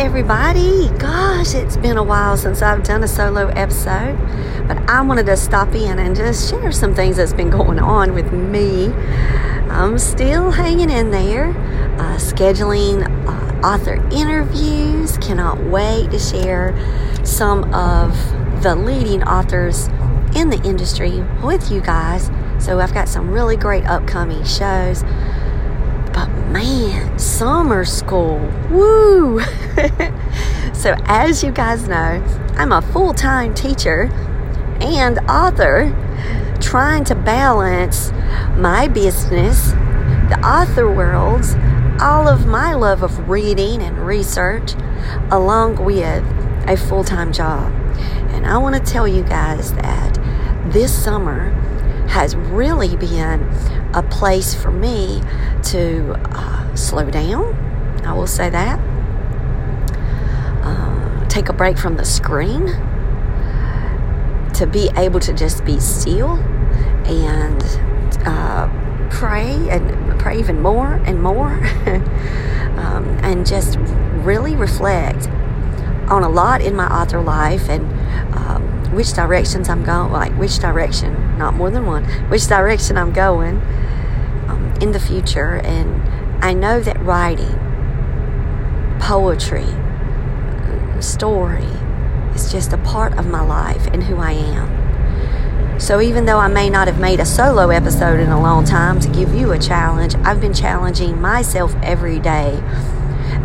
everybody. Gosh, it's been a while since I've done a solo episode, but I wanted to stop in and just share some things that's been going on with me. I'm still hanging in there, uh, scheduling uh, author interviews. Cannot wait to share some of the leading authors in the industry with you guys. So I've got some really great upcoming shows. Man, summer school, woo! so, as you guys know, I'm a full time teacher and author trying to balance my business, the author world, all of my love of reading and research, along with a full time job. And I want to tell you guys that this summer has really been a place for me to uh, slow down. I will say that. Uh, take a break from the screen. To be able to just be still and uh, pray and pray even more and more. um, and just really reflect on a lot in my author life and um, which directions I'm going, like which direction, not more than one, which direction I'm going um, in the future. And I know that writing, poetry, story is just a part of my life and who I am. So even though I may not have made a solo episode in a long time to give you a challenge, I've been challenging myself every day,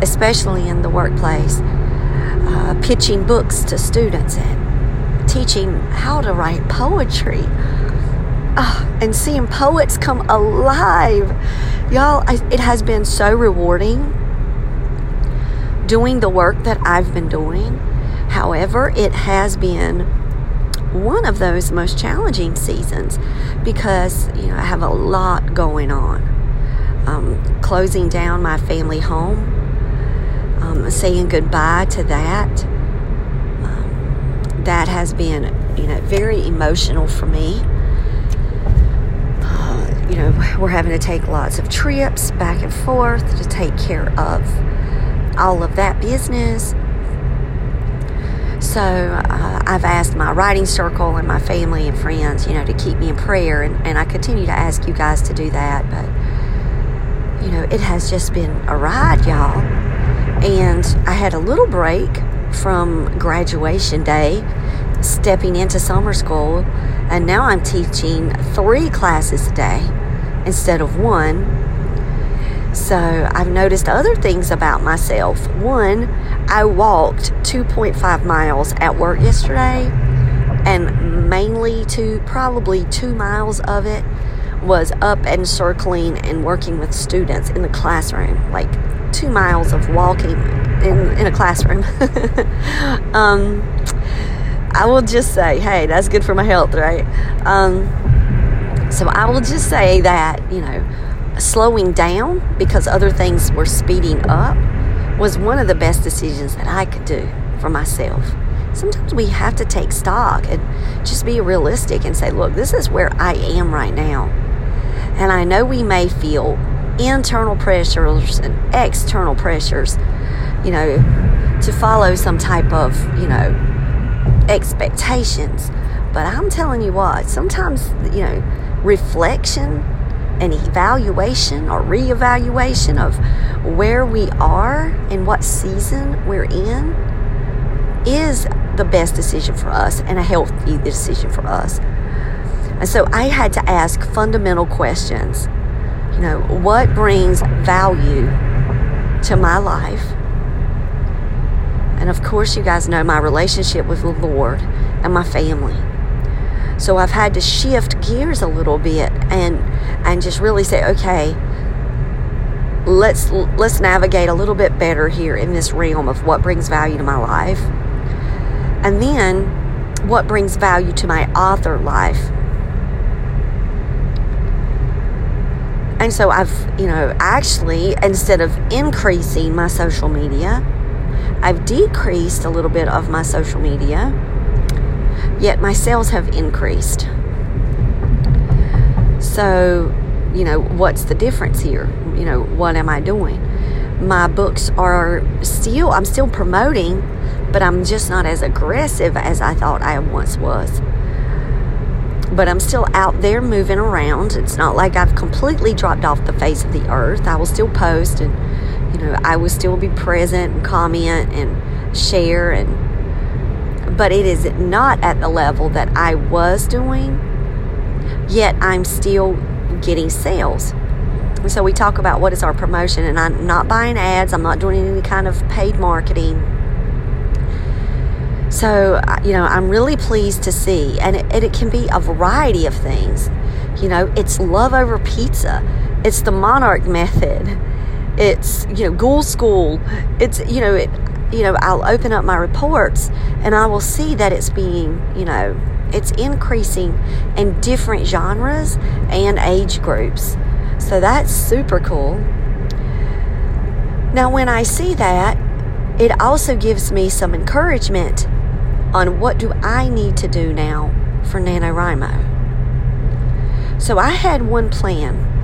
especially in the workplace, uh, pitching books to students and teaching how to write poetry. Oh, and seeing poets come alive. Y'all, I, it has been so rewarding doing the work that I've been doing. However, it has been one of those most challenging seasons because, you know, I have a lot going on. Um, closing down my family home, um, saying goodbye to that that has been, you know, very emotional for me. You know, we're having to take lots of trips back and forth to take care of all of that business. So uh, I've asked my writing circle and my family and friends, you know, to keep me in prayer, and, and I continue to ask you guys to do that. But you know, it has just been a ride, y'all. And I had a little break from graduation day, stepping into summer school, and now I'm teaching three classes a day instead of one. So I've noticed other things about myself. One, I walked 2.5 miles at work yesterday, and mainly to probably two miles of it was up and circling and working with students in the classroom, like two miles of walking in, in a classroom. um, I will just say, hey, that's good for my health, right? Um, so I will just say that, you know, slowing down because other things were speeding up was one of the best decisions that I could do for myself. Sometimes we have to take stock and just be realistic and say, look, this is where I am right now. And I know we may feel internal pressures and external pressures, you know, to follow some type of, you know, expectations. But I'm telling you what, sometimes, you know, reflection and evaluation or reevaluation of where we are and what season we're in is the best decision for us and a healthy decision for us. And so I had to ask fundamental questions you know, what brings value to my life? And of course, you guys know my relationship with the Lord and my family. So I've had to shift gears a little bit and and just really say, okay, let's let's navigate a little bit better here in this realm of what brings value to my life. And then what brings value to my author life And so I've, you know, actually, instead of increasing my social media, I've decreased a little bit of my social media, yet my sales have increased. So, you know, what's the difference here? You know, what am I doing? my books are still, I'm still promoting, but I'm just not as aggressive as I thought I once was. But I'm still out there moving around. It's not like I've completely dropped off the face of the earth. I will still post and, you know, I will still be present and comment and share and but it is not at the level that I was doing. Yet I'm still getting sales. And so we talk about what is our promotion, and I'm not buying ads, I'm not doing any kind of paid marketing. So, you know, I'm really pleased to see, and it, it can be a variety of things. You know, it's love over pizza, it's the monarch method, it's, you know, ghoul school, it's, you know, it, you know, I'll open up my reports and I will see that it's being, you know, it's increasing in different genres and age groups. So that's super cool. Now, when I see that, it also gives me some encouragement on what do I need to do now for NaNoWriMo. So I had one plan.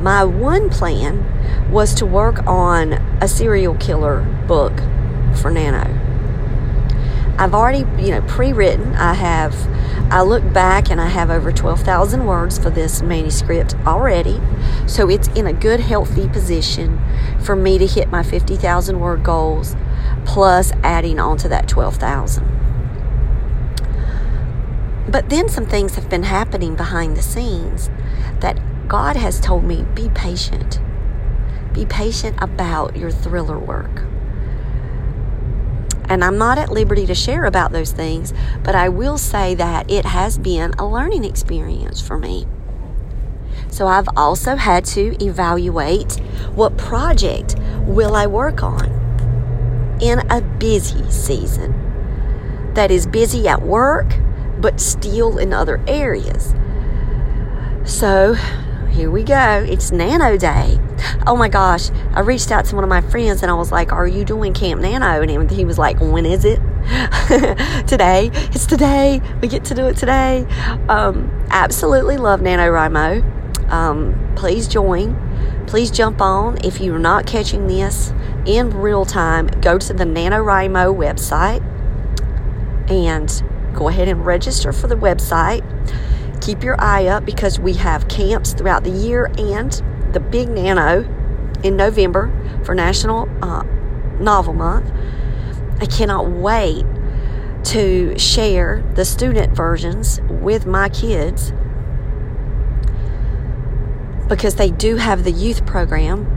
My one plan was to work on a serial killer book for Nano. I've already, you know, pre-written. I have I look back and I have over 12,000 words for this manuscript already. So it's in a good, healthy position for me to hit my 50,000 word goals, plus adding on to that 12,000. But then some things have been happening behind the scenes that God has told me be patient. Be patient about your thriller work. And I'm not at liberty to share about those things, but I will say that it has been a learning experience for me. So I've also had to evaluate what project will I work on in a busy season that is busy at work but still in other areas. So here we go. It's Nano Day. Oh my gosh. I reached out to one of my friends and I was like, Are you doing Camp Nano? And he was like, When is it? today. It's today. We get to do it today. Um, absolutely love NaNoWriMo. Um, please join. Please jump on. If you're not catching this in real time, go to the NaNoWriMo website and go ahead and register for the website keep your eye up because we have camps throughout the year and the big nano in November for National uh, Novel Month. I cannot wait to share the student versions with my kids because they do have the youth program.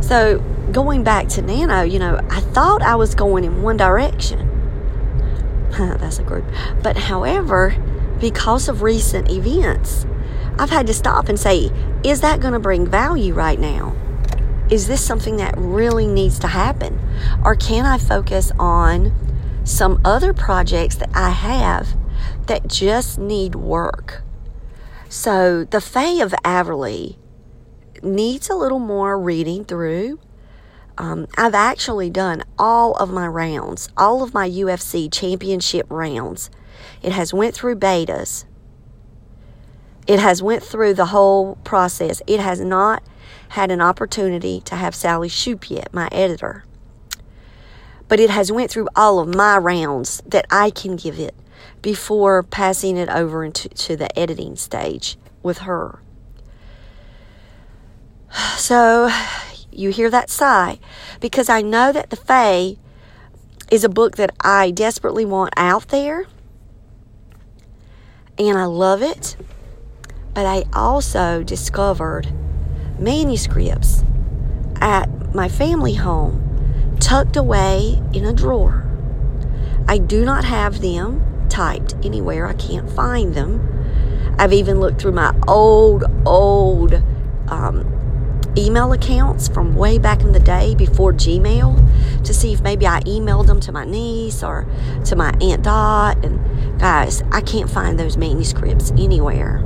So, going back to Nano, you know, I thought I was going in one direction. That's a group. But however, because of recent events. I've had to stop and say, is that going to bring value right now? Is this something that really needs to happen? Or can I focus on some other projects that I have that just need work? So, the Fae of Averly needs a little more reading through. Um, I've actually done all of my rounds, all of my UFC championship rounds it has went through betas. It has went through the whole process. It has not had an opportunity to have Sally Shoop yet, my editor. But it has went through all of my rounds that I can give it before passing it over into to the editing stage with her. So you hear that sigh because I know that The Fae is a book that I desperately want out there and I love it. But I also discovered manuscripts at my family home tucked away in a drawer. I do not have them typed anywhere, I can't find them. I've even looked through my old, old um, email accounts from way back in the day before Gmail to see if maybe I emailed them to my niece or to my Aunt Dot. And guys, I can't find those manuscripts anywhere.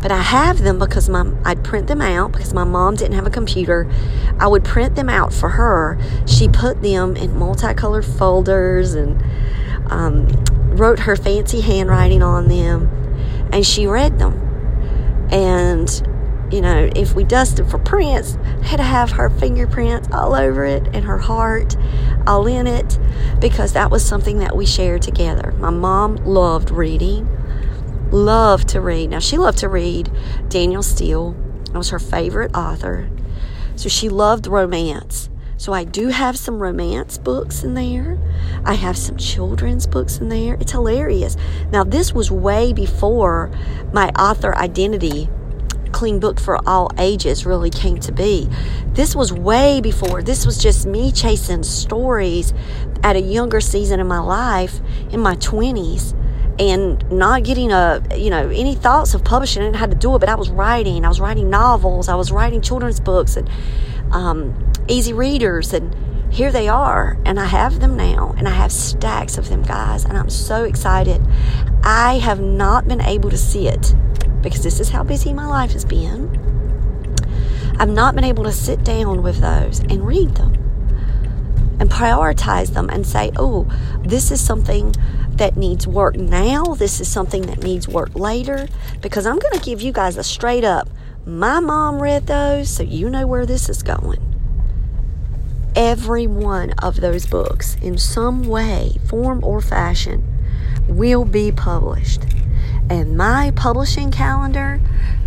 But I have them because my I'd print them out because my mom didn't have a computer. I would print them out for her. She put them in multicolored folders and um, wrote her fancy handwriting on them, and she read them. And you know, if we dusted for prints, had to have her fingerprints all over it and her heart all in it because that was something that we shared together. My mom loved reading, loved to read. Now, she loved to read Danielle Steel, I was her favorite author. So she loved romance. So I do have some romance books in there. I have some children's books in there. It's hilarious. Now, this was way before my author identity clean book for all ages really came to be. This was way before. This was just me chasing stories at a younger season in my life in my 20s and not getting a you know any thoughts of publishing. I didn't have to do it, but I was writing. I was writing novels. I was writing children's books and um, easy readers and here they are and I have them now and I have stacks of them guys and I'm so excited. I have not been able to see it because this is how busy my life has been. I've not been able to sit down with those and read them and prioritize them and say, oh, this is something that needs work now. This is something that needs work later. Because I'm going to give you guys a straight up, my mom read those, so you know where this is going. Every one of those books, in some way, form, or fashion, will be published and my publishing calendar,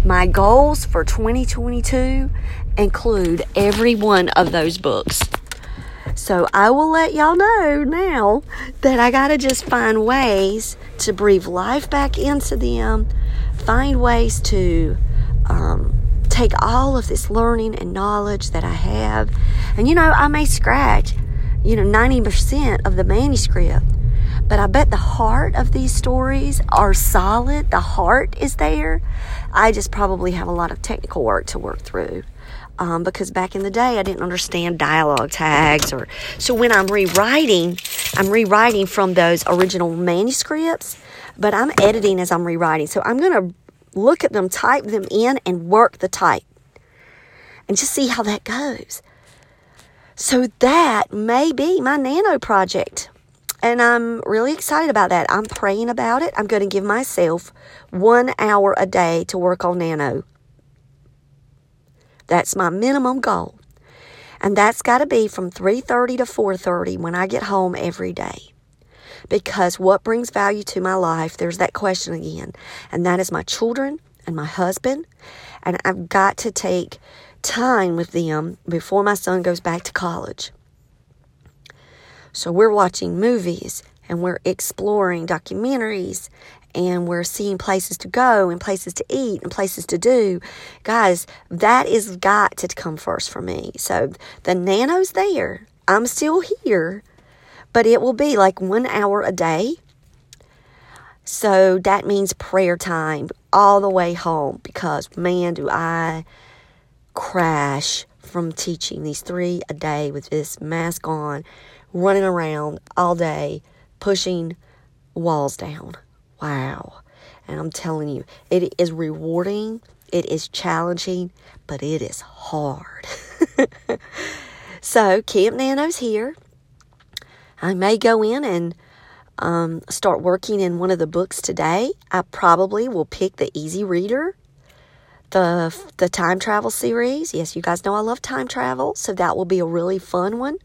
my goals for 2022 include every one of those books. So I will let y'all know now that I got to just find ways to breathe life back into them, find ways to um, take all of this learning and knowledge that I have. And you know, I may scratch, you know, 90% of the manuscript but I bet the heart of these stories are solid. The heart is there. I just probably have a lot of technical work to work through. Um, because back in the day I didn't understand dialogue tags or so when I'm rewriting, I'm rewriting from those original manuscripts, but I'm editing as I'm rewriting. So I'm gonna look at them, type them in, and work the type, and just see how that goes. So that may be my nano project and I'm really excited about that. I'm praying about it. I'm going to give myself one hour a day to work on Nano. That's my minimum goal. And that's got to be from 3:30 to 4:30 when I get home every day. Because what brings value to my life, there's that question again. And that is my children and my husband. And I've got to take time with them before my son goes back to college. So we're watching movies and we're exploring documentaries and we're seeing places to go and places to eat and places to do. Guys, that is got to come first for me. So the nano's there. I'm still here, but it will be like one hour a day. So that means prayer time all the way home because man, do I crash from teaching these three a day with this mask on running around all day, pushing walls down. Wow. And I'm telling you, it is rewarding, it is challenging, but it is hard. so, Camp Nano's here. I may go in and um, start working in one of the books today. I probably will pick the Easy Reader, the the time travel series. Yes, you guys know I love time travel, so that will be a really fun one.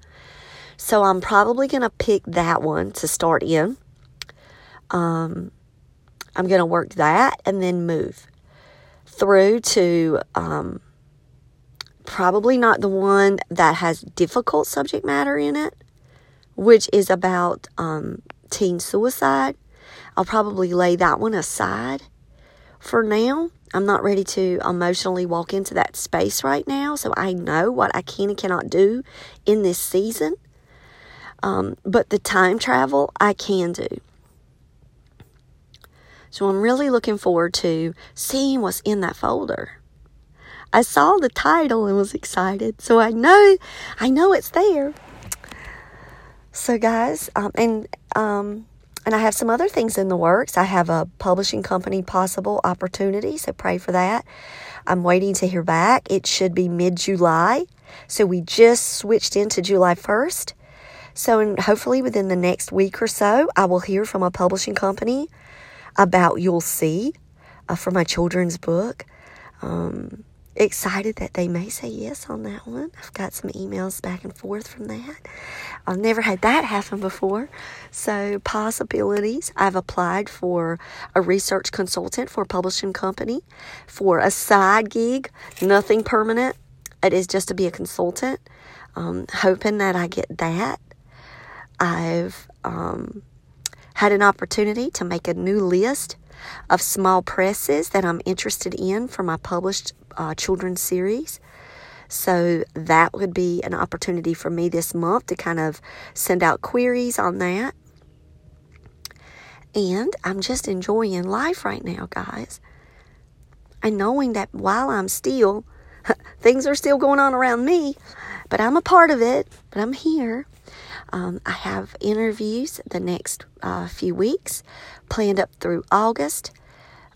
So I'm probably going to pick that one to start in. Um, I'm going to work that and then move through to um, probably not the one that has difficult subject matter in it, which is about um, teen suicide. I'll probably lay that one aside for now. I'm not ready to emotionally walk into that space right now, so I know what I can and cannot do in this season. Um, but the time travel, I can do. So I'm really looking forward to seeing what's in that folder. I saw the title and was excited, so I know, I know it's there. So guys, um, and um, and I have some other things in the works. I have a publishing company possible opportunity, so pray for that. I'm waiting to hear back. It should be mid July, so we just switched into July 1st. So, in, hopefully, within the next week or so, I will hear from a publishing company about You'll See uh, for my children's book. Um, excited that they may say yes on that one. I've got some emails back and forth from that. I've never had that happen before. So, possibilities. I've applied for a research consultant for a publishing company for a side gig, nothing permanent. It is just to be a consultant. Um, hoping that I get that. I've um, had an opportunity to make a new list of small presses that I'm interested in for my published uh, children's series. So that would be an opportunity for me this month to kind of send out queries on that. And I'm just enjoying life right now, guys. And knowing that while I'm still, things are still going on around me, but I'm a part of it, but I'm here. Um, I have interviews the next uh, few weeks planned up through August.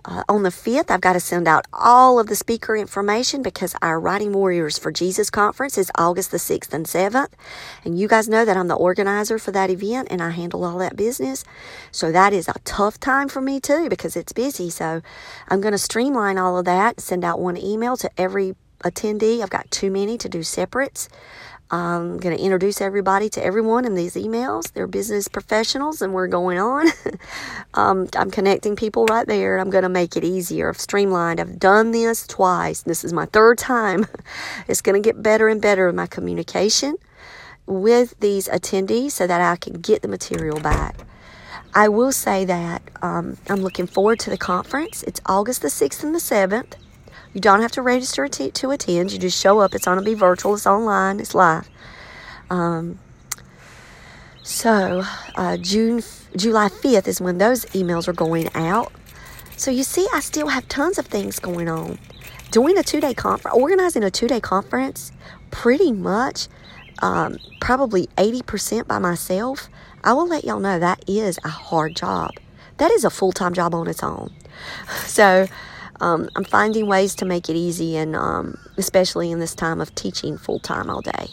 Uh, on the 5th, I've got to send out all of the speaker information because our Writing Warriors for Jesus conference is August the 6th and 7th. And you guys know that I'm the organizer for that event and I handle all that business. So that is a tough time for me too because it's busy. So I'm going to streamline all of that, send out one email to every attendee. I've got too many to do separates. I'm going to introduce everybody to everyone in these emails. They're business professionals, and we're going on. um, I'm connecting people right there. I'm going to make it easier. I've streamlined. I've done this twice. This is my third time. it's going to get better and better in my communication with these attendees so that I can get the material back. I will say that um, I'm looking forward to the conference. It's August the 6th and the 7th. You don't have to register to attend. You just show up. It's going to be virtual. It's online. It's live. Um, so uh, June, July 5th is when those emails are going out. So you see, I still have tons of things going on. Doing a two-day conference, organizing a two-day conference, pretty much, um, probably 80% by myself. I will let y'all know that is a hard job. That is a full-time job on its own. So um, I'm finding ways to make it easy, and um, especially in this time of teaching full time all day.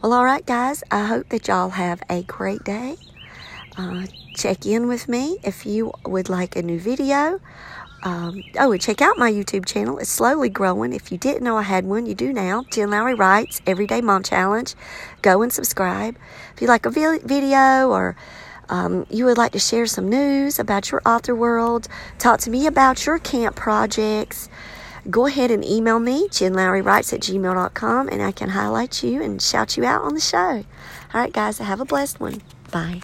Well, all right, guys, I hope that y'all have a great day. Uh, check in with me if you would like a new video. Um, oh, and check out my YouTube channel. It's slowly growing. If you didn't know I had one, you do now. Jen Lowry Writes Everyday Mom Challenge. Go and subscribe. If you like a video or um, you would like to share some news about your author world, talk to me about your camp projects, go ahead and email me, jenlowrywrites at gmail.com, and I can highlight you and shout you out on the show. All right, guys, have a blessed one. Bye.